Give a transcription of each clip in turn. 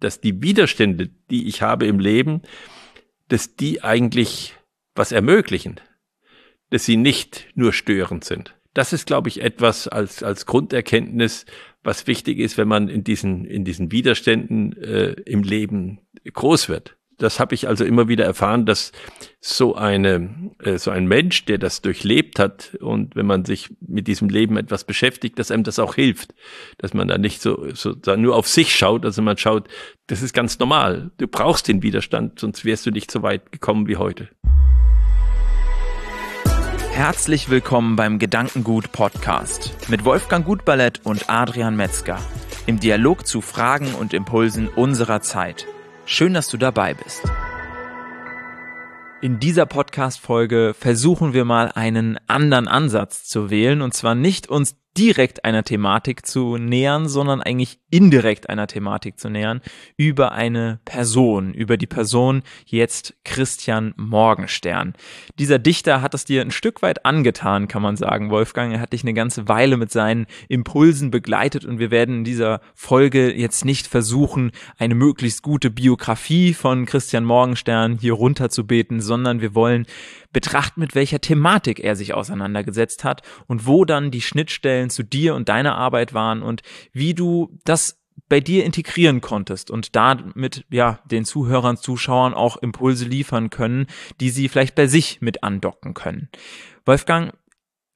dass die Widerstände, die ich habe im Leben, dass die eigentlich was ermöglichen, dass sie nicht nur störend sind. Das ist, glaube ich, etwas als, als Grunderkenntnis, was wichtig ist, wenn man in diesen, in diesen Widerständen äh, im Leben groß wird das habe ich also immer wieder erfahren, dass so eine äh, so ein Mensch, der das durchlebt hat und wenn man sich mit diesem Leben etwas beschäftigt, dass einem das auch hilft, dass man da nicht so, so nur auf sich schaut, also man schaut, das ist ganz normal. Du brauchst den Widerstand, sonst wärst du nicht so weit gekommen wie heute. Herzlich willkommen beim Gedankengut Podcast mit Wolfgang Gutballett und Adrian Metzger im Dialog zu Fragen und Impulsen unserer Zeit. Schön, dass du dabei bist. In dieser Podcast-Folge versuchen wir mal einen anderen Ansatz zu wählen und zwar nicht uns direkt einer Thematik zu nähern, sondern eigentlich indirekt einer Thematik zu nähern über eine Person, über die Person jetzt Christian Morgenstern. Dieser Dichter hat es dir ein Stück weit angetan, kann man sagen, Wolfgang. Er hat dich eine ganze Weile mit seinen Impulsen begleitet und wir werden in dieser Folge jetzt nicht versuchen, eine möglichst gute Biografie von Christian Morgenstern hier runterzubeten, sondern wir wollen betrachten, mit welcher Thematik er sich auseinandergesetzt hat und wo dann die Schnittstellen zu dir und deiner Arbeit waren und wie du das bei dir integrieren konntest und damit ja den Zuhörern, Zuschauern auch Impulse liefern können, die sie vielleicht bei sich mit andocken können. Wolfgang,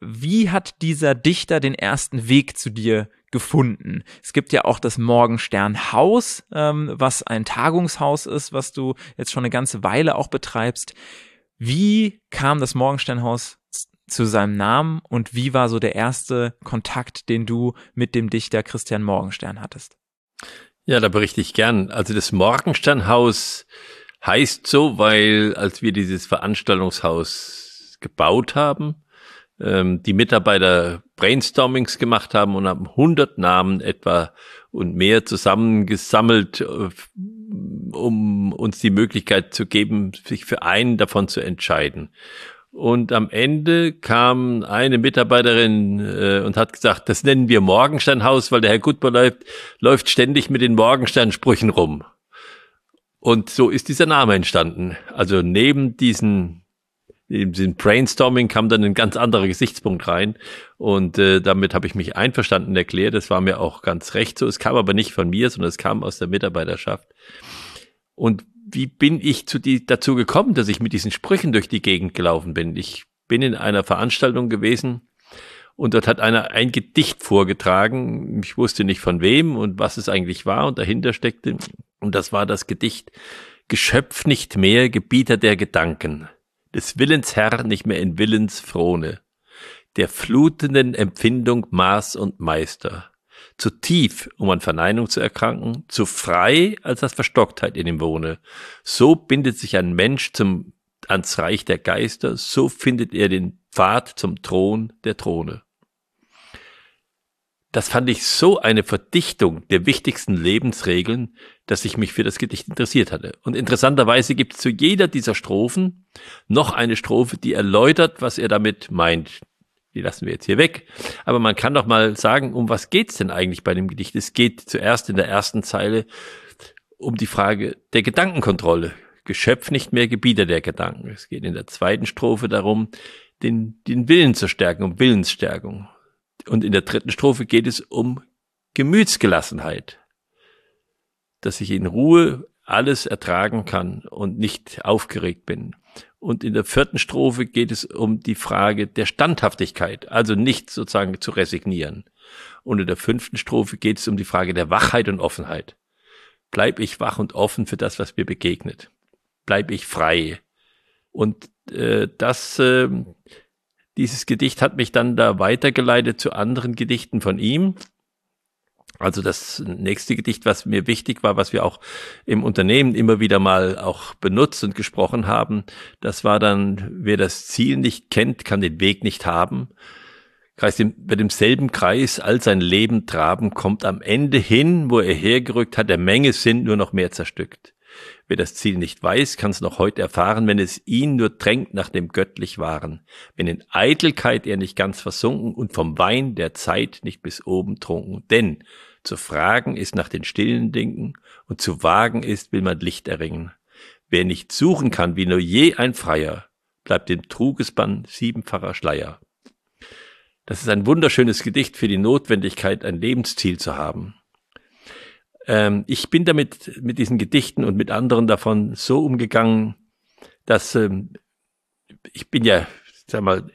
wie hat dieser Dichter den ersten Weg zu dir gefunden? Es gibt ja auch das Morgensternhaus, ähm, was ein Tagungshaus ist, was du jetzt schon eine ganze Weile auch betreibst. Wie kam das Morgensternhaus zu seinem Namen und wie war so der erste Kontakt, den du mit dem Dichter Christian Morgenstern hattest? Ja, da berichte ich gern. Also das Morgensternhaus heißt so, weil als wir dieses Veranstaltungshaus gebaut haben, ähm, die Mitarbeiter Brainstormings gemacht haben und haben 100 Namen etwa und mehr zusammengesammelt, äh, um uns die Möglichkeit zu geben, sich für einen davon zu entscheiden. Und am Ende kam eine Mitarbeiterin äh, und hat gesagt, das nennen wir Morgensternhaus, weil der Herr Gutmann läuft, läuft ständig mit den Morgensternsprüchen rum. Und so ist dieser Name entstanden. Also neben diesen in diesem Brainstorming kam dann ein ganz anderer Gesichtspunkt rein und äh, damit habe ich mich einverstanden erklärt. Das war mir auch ganz recht so. Es kam aber nicht von mir, sondern es kam aus der Mitarbeiterschaft. Und wie bin ich zu die, dazu gekommen, dass ich mit diesen Sprüchen durch die Gegend gelaufen bin? Ich bin in einer Veranstaltung gewesen und dort hat einer ein Gedicht vorgetragen. Ich wusste nicht von wem und was es eigentlich war und dahinter steckte. Und das war das Gedicht Geschöpf nicht mehr, Gebieter der Gedanken des Willens Herr nicht mehr in Willens Frohne, der flutenden Empfindung Maß und Meister, zu tief, um an Verneinung zu erkranken, zu frei, als dass Verstocktheit in ihm wohne. So bindet sich ein Mensch zum, ans Reich der Geister, so findet er den Pfad zum Thron der Throne. Das fand ich so eine Verdichtung der wichtigsten Lebensregeln, dass ich mich für das Gedicht interessiert hatte. Und interessanterweise gibt es zu jeder dieser Strophen noch eine Strophe, die erläutert, was er damit meint. Die lassen wir jetzt hier weg. Aber man kann doch mal sagen, um was geht's denn eigentlich bei dem Gedicht? Es geht zuerst in der ersten Zeile um die Frage der Gedankenkontrolle. Geschöpf nicht mehr Gebieter der Gedanken. Es geht in der zweiten Strophe darum, den, den Willen zu stärken, um Willensstärkung. Und in der dritten Strophe geht es um Gemütsgelassenheit, dass ich in Ruhe alles ertragen kann und nicht aufgeregt bin. Und in der vierten Strophe geht es um die Frage der Standhaftigkeit, also nicht sozusagen zu resignieren. Und in der fünften Strophe geht es um die Frage der Wachheit und Offenheit. Bleib ich wach und offen für das, was mir begegnet? Bleib ich frei? Und äh, das äh, dieses Gedicht hat mich dann da weitergeleitet zu anderen Gedichten von ihm. Also das nächste Gedicht, was mir wichtig war, was wir auch im Unternehmen immer wieder mal auch benutzt und gesprochen haben, das war dann, wer das Ziel nicht kennt, kann den Weg nicht haben. Kreis dem, bei demselben Kreis all sein Leben traben, kommt am Ende hin, wo er hergerückt hat, der Menge sind nur noch mehr zerstückt. Wer das Ziel nicht weiß, kann es noch heute erfahren, wenn es ihn nur drängt nach dem göttlich Wahren, wenn in Eitelkeit er nicht ganz versunken und vom Wein der Zeit nicht bis oben trunken. Denn Zu fragen ist nach den stillen Dingen und zu wagen ist, will man Licht erringen. Wer nicht suchen kann wie nur je ein Freier, bleibt dem Trugesbann siebenfacher Schleier. Das ist ein wunderschönes Gedicht für die Notwendigkeit, ein Lebensziel zu haben. Ähm, ich bin damit, mit diesen Gedichten und mit anderen davon so umgegangen, dass ähm, ich bin ja, sag mal,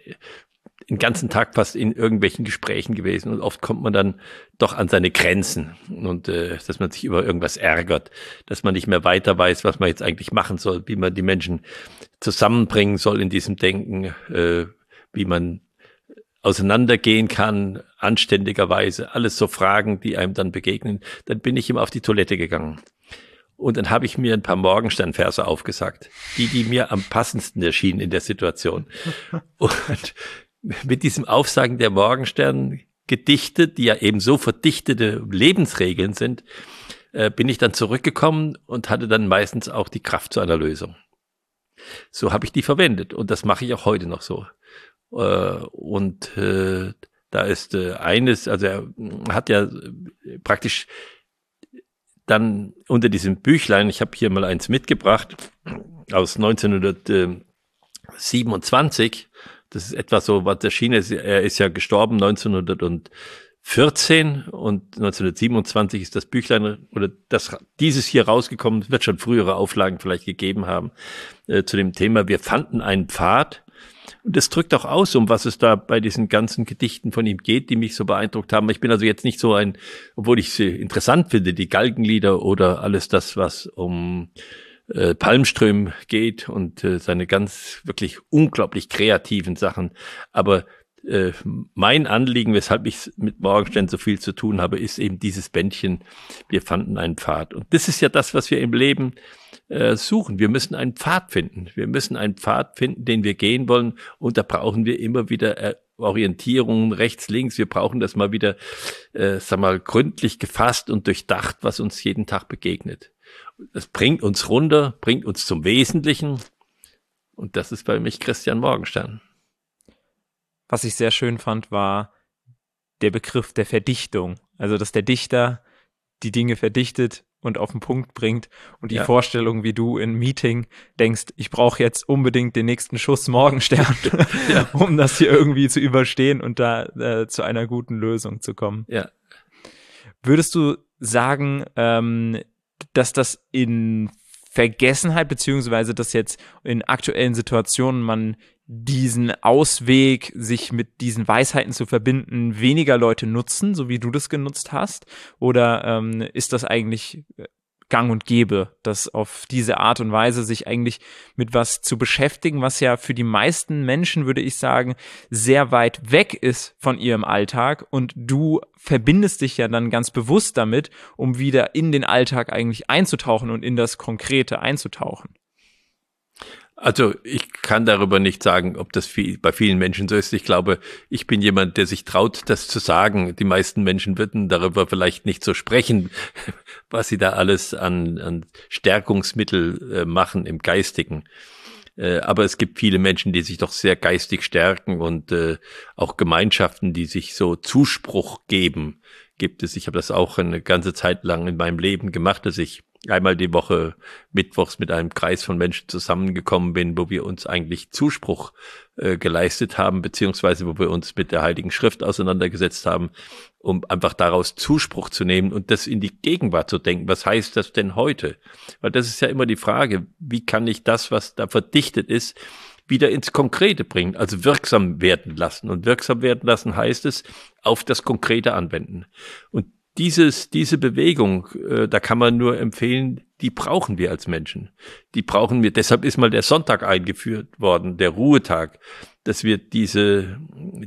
den ganzen Tag fast in irgendwelchen Gesprächen gewesen und oft kommt man dann doch an seine Grenzen und äh, dass man sich über irgendwas ärgert, dass man nicht mehr weiter weiß, was man jetzt eigentlich machen soll, wie man die Menschen zusammenbringen soll in diesem Denken, äh, wie man auseinandergehen kann, anständigerweise, alles so Fragen, die einem dann begegnen, dann bin ich immer auf die Toilette gegangen. Und dann habe ich mir ein paar Morgensternverse aufgesagt, die, die mir am passendsten erschienen in der Situation. Und mit diesem Aufsagen der Morgenstern Gedichte, die ja eben so verdichtete Lebensregeln sind, äh, bin ich dann zurückgekommen und hatte dann meistens auch die Kraft zu einer Lösung. So habe ich die verwendet und das mache ich auch heute noch so. Äh, und äh, da ist äh, eines, also er hat ja praktisch dann unter diesem Büchlein, ich habe hier mal eins mitgebracht aus 1927, das ist etwa so, was der Schiene ist, er ist ja gestorben 1914 und 1927 ist das Büchlein oder das dieses hier rausgekommen, wird schon frühere Auflagen vielleicht gegeben haben äh, zu dem Thema. Wir fanden einen Pfad, und das drückt auch aus, um was es da bei diesen ganzen Gedichten von ihm geht, die mich so beeindruckt haben. Ich bin also jetzt nicht so ein, obwohl ich sie interessant finde, die Galgenlieder oder alles das, was um äh, Palmström geht und äh, seine ganz wirklich unglaublich kreativen Sachen. Aber äh, mein Anliegen, weshalb ich mit Morgenstern so viel zu tun habe, ist eben dieses Bändchen, wir fanden einen Pfad. Und das ist ja das, was wir im Leben äh, suchen. Wir müssen einen Pfad finden. Wir müssen einen Pfad finden, den wir gehen wollen. Und da brauchen wir immer wieder äh, Orientierung rechts, links. Wir brauchen das mal wieder, äh, sag mal, gründlich gefasst und durchdacht, was uns jeden Tag begegnet. Das bringt uns runter, bringt uns zum Wesentlichen. Und das ist bei mich Christian Morgenstern. Was ich sehr schön fand, war der Begriff der Verdichtung. Also, dass der Dichter die Dinge verdichtet und auf den Punkt bringt und die ja. Vorstellung, wie du in Meeting denkst, ich brauche jetzt unbedingt den nächsten Schuss Morgenstern, ja. um das hier irgendwie zu überstehen und da äh, zu einer guten Lösung zu kommen. Ja. Würdest du sagen, ähm, dass das in Vergessenheit, beziehungsweise dass jetzt in aktuellen Situationen man diesen Ausweg, sich mit diesen Weisheiten zu verbinden, weniger Leute nutzen, so wie du das genutzt hast? Oder ähm, ist das eigentlich äh, gang und gäbe, dass auf diese Art und Weise sich eigentlich mit was zu beschäftigen, was ja für die meisten Menschen, würde ich sagen, sehr weit weg ist von ihrem Alltag und du verbindest dich ja dann ganz bewusst damit, um wieder in den Alltag eigentlich einzutauchen und in das Konkrete einzutauchen. Also ich kann darüber nicht sagen, ob das viel, bei vielen Menschen so ist. Ich glaube, ich bin jemand, der sich traut, das zu sagen. Die meisten Menschen würden darüber vielleicht nicht so sprechen, was sie da alles an, an Stärkungsmittel äh, machen im Geistigen. Äh, aber es gibt viele Menschen, die sich doch sehr geistig stärken und äh, auch Gemeinschaften, die sich so Zuspruch geben, gibt es. Ich habe das auch eine ganze Zeit lang in meinem Leben gemacht, dass ich einmal die Woche mittwochs mit einem Kreis von Menschen zusammengekommen bin, wo wir uns eigentlich Zuspruch äh, geleistet haben, beziehungsweise wo wir uns mit der Heiligen Schrift auseinandergesetzt haben, um einfach daraus Zuspruch zu nehmen und das in die Gegenwart zu denken. Was heißt das denn heute? Weil das ist ja immer die Frage, wie kann ich das, was da verdichtet ist, wieder ins Konkrete bringen, also wirksam werden lassen. Und wirksam werden lassen heißt es, auf das Konkrete anwenden. Und dieses, diese Bewegung, äh, da kann man nur empfehlen, die brauchen wir als Menschen. Die brauchen wir. Deshalb ist mal der Sonntag eingeführt worden, der Ruhetag, dass wir diese,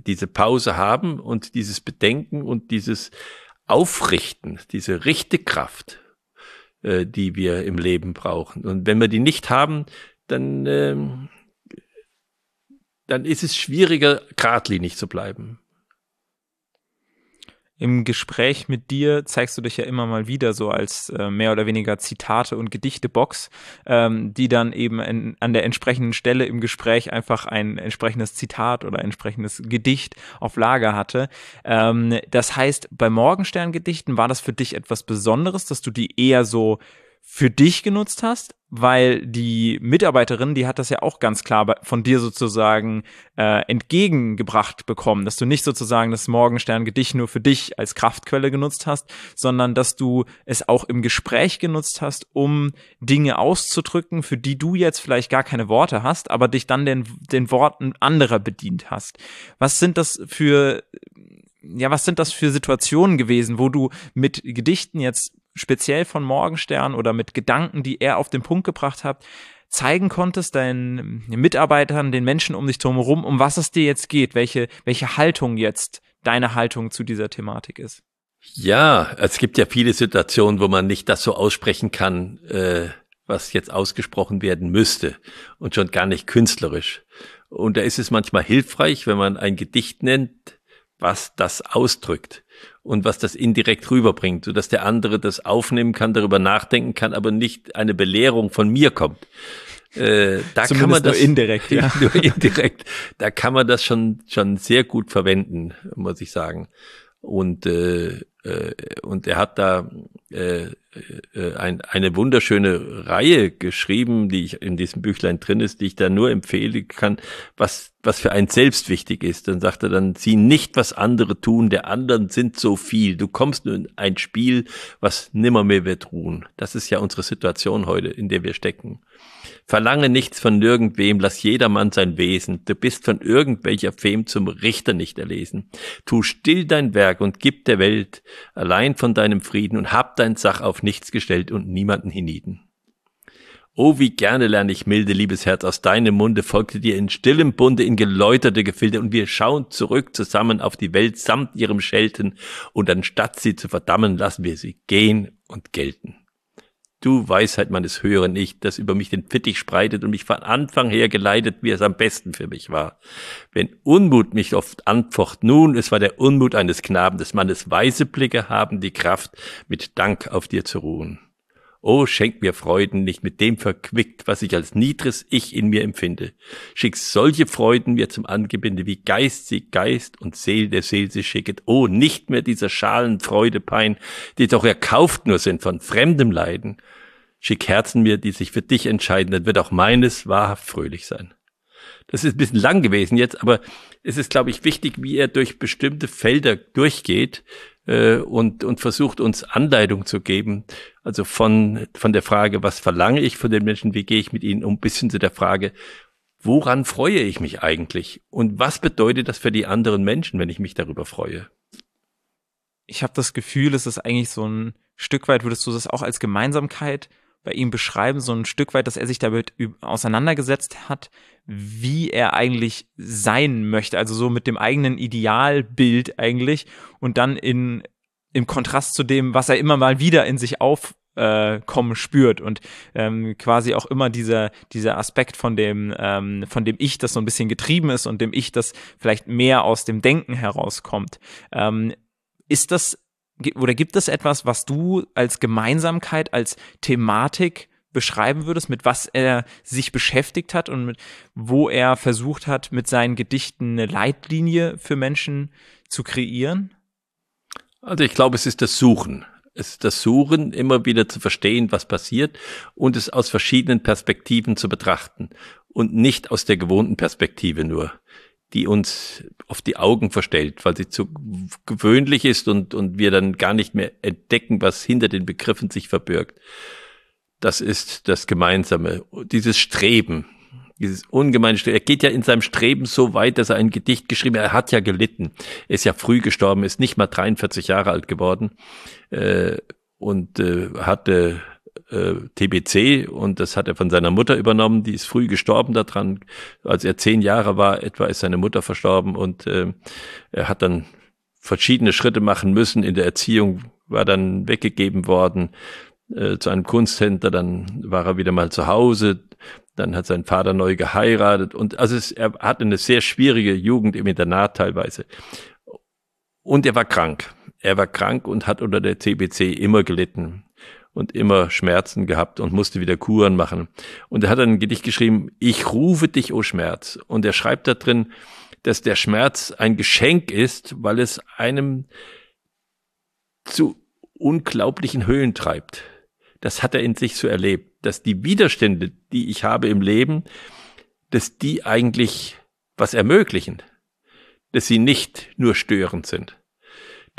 diese Pause haben und dieses Bedenken und dieses Aufrichten, diese Richtekraft, äh, die wir im Leben brauchen. Und wenn wir die nicht haben, dann, äh, dann ist es schwieriger, geradlinig zu bleiben. Im Gespräch mit dir zeigst du dich ja immer mal wieder so als äh, mehr oder weniger Zitate und Gedichtebox, ähm, die dann eben in, an der entsprechenden Stelle im Gespräch einfach ein entsprechendes Zitat oder entsprechendes Gedicht auf Lager hatte. Ähm, das heißt, bei Morgenstern-Gedichten war das für dich etwas Besonderes, dass du die eher so für dich genutzt hast, weil die Mitarbeiterin, die hat das ja auch ganz klar von dir sozusagen äh, entgegengebracht bekommen, dass du nicht sozusagen das Morgenstern-Gedicht nur für dich als Kraftquelle genutzt hast, sondern dass du es auch im Gespräch genutzt hast, um Dinge auszudrücken, für die du jetzt vielleicht gar keine Worte hast, aber dich dann den, den Worten anderer bedient hast. Was sind das für ja, was sind das für Situationen gewesen, wo du mit Gedichten jetzt speziell von Morgenstern oder mit Gedanken, die er auf den Punkt gebracht hat, zeigen konntest, deinen Mitarbeitern, den Menschen um dich drumherum, um was es dir jetzt geht, welche, welche Haltung jetzt deine Haltung zu dieser Thematik ist? Ja, es gibt ja viele Situationen, wo man nicht das so aussprechen kann, äh, was jetzt ausgesprochen werden müsste und schon gar nicht künstlerisch. Und da ist es manchmal hilfreich, wenn man ein Gedicht nennt, was das ausdrückt und was das indirekt rüberbringt, so dass der andere das aufnehmen kann, darüber nachdenken kann, aber nicht eine Belehrung von mir kommt. Äh, da Zumindest kann man das nur indirekt, ja. nur indirekt. Da kann man das schon schon sehr gut verwenden, muss ich sagen. Und äh, und er hat da äh, äh, ein, eine wunderschöne Reihe geschrieben, die ich in diesem Büchlein drin ist, die ich da nur empfehlen kann, was, was für einen selbst wichtig ist. Dann sagt er dann, sieh nicht, was andere tun, der anderen sind so viel. Du kommst nur in ein Spiel, was nimmermehr wird ruhen. Das ist ja unsere Situation heute, in der wir stecken. Verlange nichts von nirgendwem, lass jedermann sein Wesen. Du bist von irgendwelcher Fem zum Richter nicht erlesen. Tu still dein Werk und gib der Welt allein von deinem Frieden und hab dein Sach auf nichts gestellt und niemanden hienieden. Oh, wie gerne lerne ich milde, liebes Herz, aus deinem Munde folgte dir in stillem Bunde in geläuterte Gefilde und wir schauen zurück zusammen auf die Welt samt ihrem Schelten und anstatt sie zu verdammen, lassen wir sie gehen und gelten. Du Weisheit meines höheren Ich, das über mich den Fittich spreitet und mich von Anfang her geleitet, wie es am besten für mich war. Wenn Unmut mich oft antwortet, nun, es war der Unmut eines Knaben, des Mannes weise Blicke haben die Kraft, mit Dank auf dir zu ruhen. O schenk mir Freuden nicht mit dem verquickt, was ich als niedres Ich in mir empfinde. Schick solche Freuden mir zum Angebinde, wie Geist sie Geist und Seel der Seel sie schicket. O nicht mehr dieser schalen Freudepein, die doch erkauft nur sind von fremdem Leiden. Schick Herzen mir, die sich für dich entscheiden, dann wird auch meines wahrhaft fröhlich sein. Das ist ein bisschen lang gewesen jetzt, aber es ist, glaube ich, wichtig, wie er durch bestimmte Felder durchgeht, äh, und, und versucht uns Anleitung zu geben. Also von, von der Frage, was verlange ich von den Menschen, wie gehe ich mit ihnen um, bis hin zu der Frage, woran freue ich mich eigentlich? Und was bedeutet das für die anderen Menschen, wenn ich mich darüber freue? Ich habe das Gefühl, es ist eigentlich so ein Stück weit, würdest du das auch als Gemeinsamkeit bei ihm beschreiben, so ein Stück weit, dass er sich damit auseinandergesetzt hat, wie er eigentlich sein möchte, also so mit dem eigenen Idealbild eigentlich und dann in im Kontrast zu dem, was er immer mal wieder in sich aufkommen äh, spürt und ähm, quasi auch immer dieser dieser Aspekt von dem ähm, von dem Ich, das so ein bisschen getrieben ist und dem Ich, das vielleicht mehr aus dem Denken herauskommt. Ähm, ist das oder gibt es etwas, was du als Gemeinsamkeit, als Thematik beschreiben würdest, mit was er sich beschäftigt hat und mit, wo er versucht hat, mit seinen Gedichten eine Leitlinie für Menschen zu kreieren? Also ich glaube, es ist das Suchen. Es ist das Suchen, immer wieder zu verstehen, was passiert und es aus verschiedenen Perspektiven zu betrachten und nicht aus der gewohnten Perspektive nur die uns auf die Augen verstellt, weil sie zu gewöhnlich ist und, und wir dann gar nicht mehr entdecken, was hinter den Begriffen sich verbirgt. Das ist das Gemeinsame. Dieses Streben, dieses ungemeine Streben. Er geht ja in seinem Streben so weit, dass er ein Gedicht geschrieben hat. Er hat ja gelitten. Er ist ja früh gestorben, ist nicht mal 43 Jahre alt geworden äh, und äh, hatte äh, TBC und das hat er von seiner Mutter übernommen. Die ist früh gestorben daran. Als er zehn Jahre war, etwa ist seine Mutter verstorben und äh, er hat dann verschiedene Schritte machen müssen in der Erziehung, war dann weggegeben worden äh, zu einem Kunsthändler, dann war er wieder mal zu Hause, dann hat sein Vater neu geheiratet und also es, er hatte eine sehr schwierige Jugend im Internat teilweise. Und er war krank er war krank und hat unter der CBC immer gelitten und immer Schmerzen gehabt und musste wieder Kuren machen. Und er hat ein Gedicht geschrieben, ich rufe dich, o Schmerz. Und er schreibt da drin, dass der Schmerz ein Geschenk ist, weil es einem zu unglaublichen Höhen treibt. Das hat er in sich so erlebt, dass die Widerstände, die ich habe im Leben, dass die eigentlich was ermöglichen, dass sie nicht nur störend sind.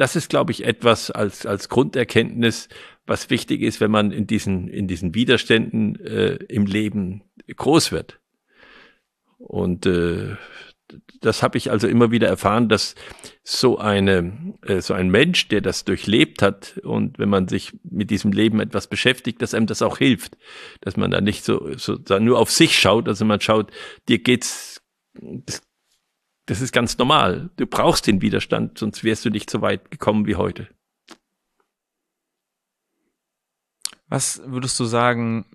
Das ist, glaube ich, etwas als, als Grunderkenntnis, was wichtig ist, wenn man in diesen, in diesen Widerständen äh, im Leben groß wird. Und äh, das habe ich also immer wieder erfahren, dass so eine äh, so ein Mensch, der das durchlebt hat und wenn man sich mit diesem Leben etwas beschäftigt, dass einem das auch hilft, dass man da nicht so, so nur auf sich schaut, also man schaut, dir geht's das, ist ganz normal. Du brauchst den Widerstand, sonst wärst du nicht so weit gekommen wie heute. Was würdest du sagen?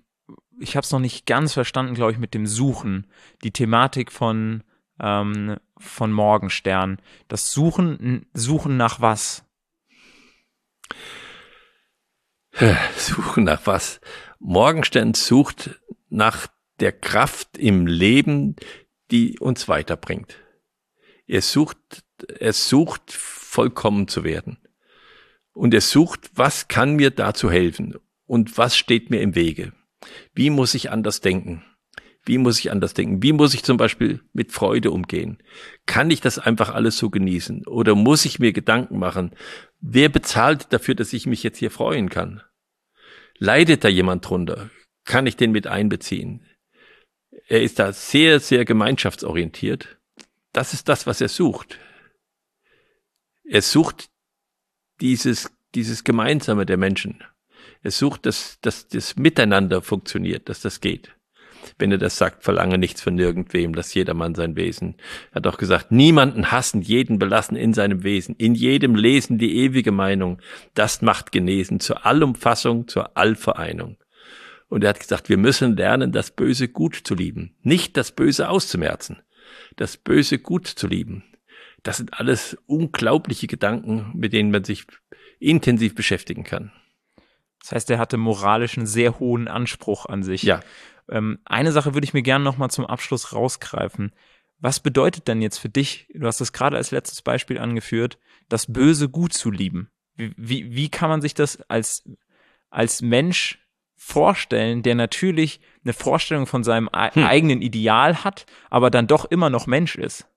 Ich habe es noch nicht ganz verstanden, glaube ich, mit dem Suchen. Die Thematik von ähm, von Morgenstern. Das Suchen, Suchen nach was? Suchen nach was? Morgenstern sucht nach der Kraft im Leben, die uns weiterbringt. Er sucht, er sucht vollkommen zu werden. Und er sucht, was kann mir dazu helfen? Und was steht mir im Wege? Wie muss ich anders denken? Wie muss ich anders denken? Wie muss ich zum Beispiel mit Freude umgehen? Kann ich das einfach alles so genießen? Oder muss ich mir Gedanken machen? Wer bezahlt dafür, dass ich mich jetzt hier freuen kann? Leidet da jemand drunter? Kann ich den mit einbeziehen? Er ist da sehr, sehr gemeinschaftsorientiert. Das ist das, was er sucht. Er sucht dieses, dieses Gemeinsame der Menschen. Er sucht, dass, dass das Miteinander funktioniert, dass das geht wenn er das sagt, verlange nichts von nirgendwem, lass jedermann sein Wesen. Er hat auch gesagt, niemanden hassen, jeden belassen in seinem Wesen, in jedem lesen die ewige Meinung, das macht genesen, zur Allumfassung, zur Allvereinung. Und er hat gesagt, wir müssen lernen, das Böse gut zu lieben, nicht das Böse auszumerzen, das Böse gut zu lieben. Das sind alles unglaubliche Gedanken, mit denen man sich intensiv beschäftigen kann. Das heißt, er hatte moralisch einen sehr hohen Anspruch an sich. Ja. Ähm, eine Sache würde ich mir gerne noch mal zum Abschluss rausgreifen. Was bedeutet denn jetzt für dich, du hast es gerade als letztes Beispiel angeführt, das Böse gut zu lieben? Wie, wie, wie kann man sich das als, als Mensch vorstellen, der natürlich eine Vorstellung von seinem hm. eigenen Ideal hat, aber dann doch immer noch Mensch ist?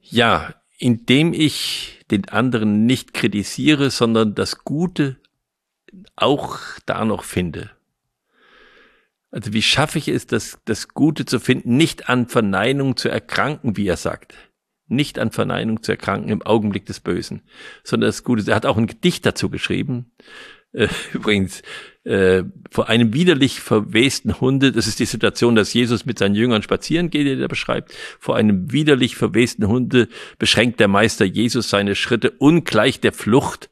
Ja, indem ich den anderen nicht kritisiere, sondern das Gute auch da noch finde. Also wie schaffe ich es, das, das Gute zu finden, nicht an Verneinung zu erkranken, wie er sagt. Nicht an Verneinung zu erkranken im Augenblick des Bösen, sondern das Gute. Er hat auch ein Gedicht dazu geschrieben. Äh, übrigens, äh, vor einem widerlich verwesten Hunde, das ist die Situation, dass Jesus mit seinen Jüngern spazieren geht, die er beschreibt, vor einem widerlich verwesten Hunde beschränkt der Meister Jesus seine Schritte ungleich der Flucht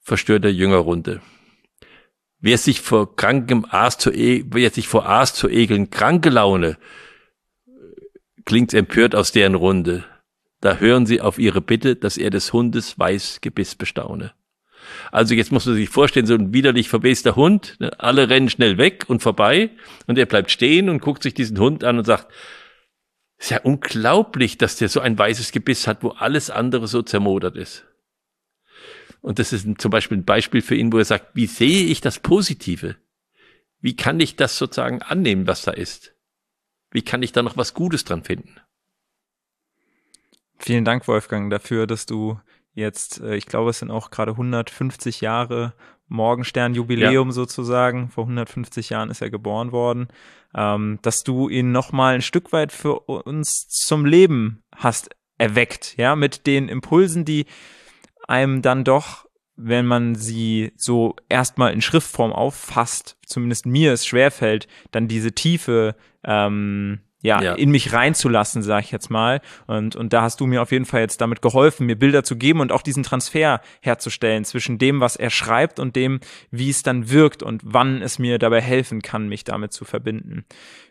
verstörter Jüngerrunde. Wer sich vor krankem Aas zu, e wer sich vor Aas zu ekeln, kranke Laune, klingt empört aus deren Runde. Da hören sie auf ihre Bitte, dass er des Hundes Weißgebiss bestaune. Also jetzt muss man sich vorstellen, so ein widerlich verwester Hund, ne, alle rennen schnell weg und vorbei und er bleibt stehen und guckt sich diesen Hund an und sagt, ist ja unglaublich, dass der so ein weißes Gebiss hat, wo alles andere so zermodert ist. Und das ist zum Beispiel ein Beispiel für ihn, wo er sagt, wie sehe ich das Positive? Wie kann ich das sozusagen annehmen, was da ist? Wie kann ich da noch was Gutes dran finden? Vielen Dank, Wolfgang, dafür, dass du jetzt, äh, ich glaube, es sind auch gerade 150 Jahre Morgenstern-Jubiläum ja. sozusagen. Vor 150 Jahren ist er geboren worden. Ähm, dass du ihn nochmal ein Stück weit für uns zum Leben hast erweckt, ja, mit den Impulsen, die einem dann doch, wenn man sie so erstmal in Schriftform auffasst, zumindest mir es schwerfällt, dann diese Tiefe ähm, ja, Ja. in mich reinzulassen, sag ich jetzt mal. Und, und da hast du mir auf jeden Fall jetzt damit geholfen, mir Bilder zu geben und auch diesen Transfer herzustellen zwischen dem, was er schreibt und dem, wie es dann wirkt und wann es mir dabei helfen kann, mich damit zu verbinden.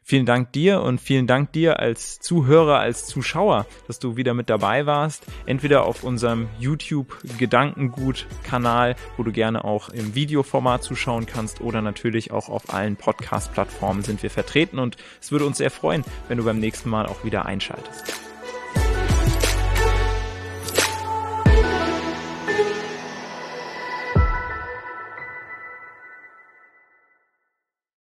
Vielen Dank dir und vielen Dank dir als Zuhörer, als Zuschauer, dass du wieder mit dabei warst. Entweder auf unserem YouTube Gedankengut-Kanal, wo du gerne auch im Videoformat zuschauen kannst, oder natürlich auch auf allen Podcast-Plattformen sind wir vertreten und es würde uns sehr freuen, wenn du beim nächsten Mal auch wieder einschaltest.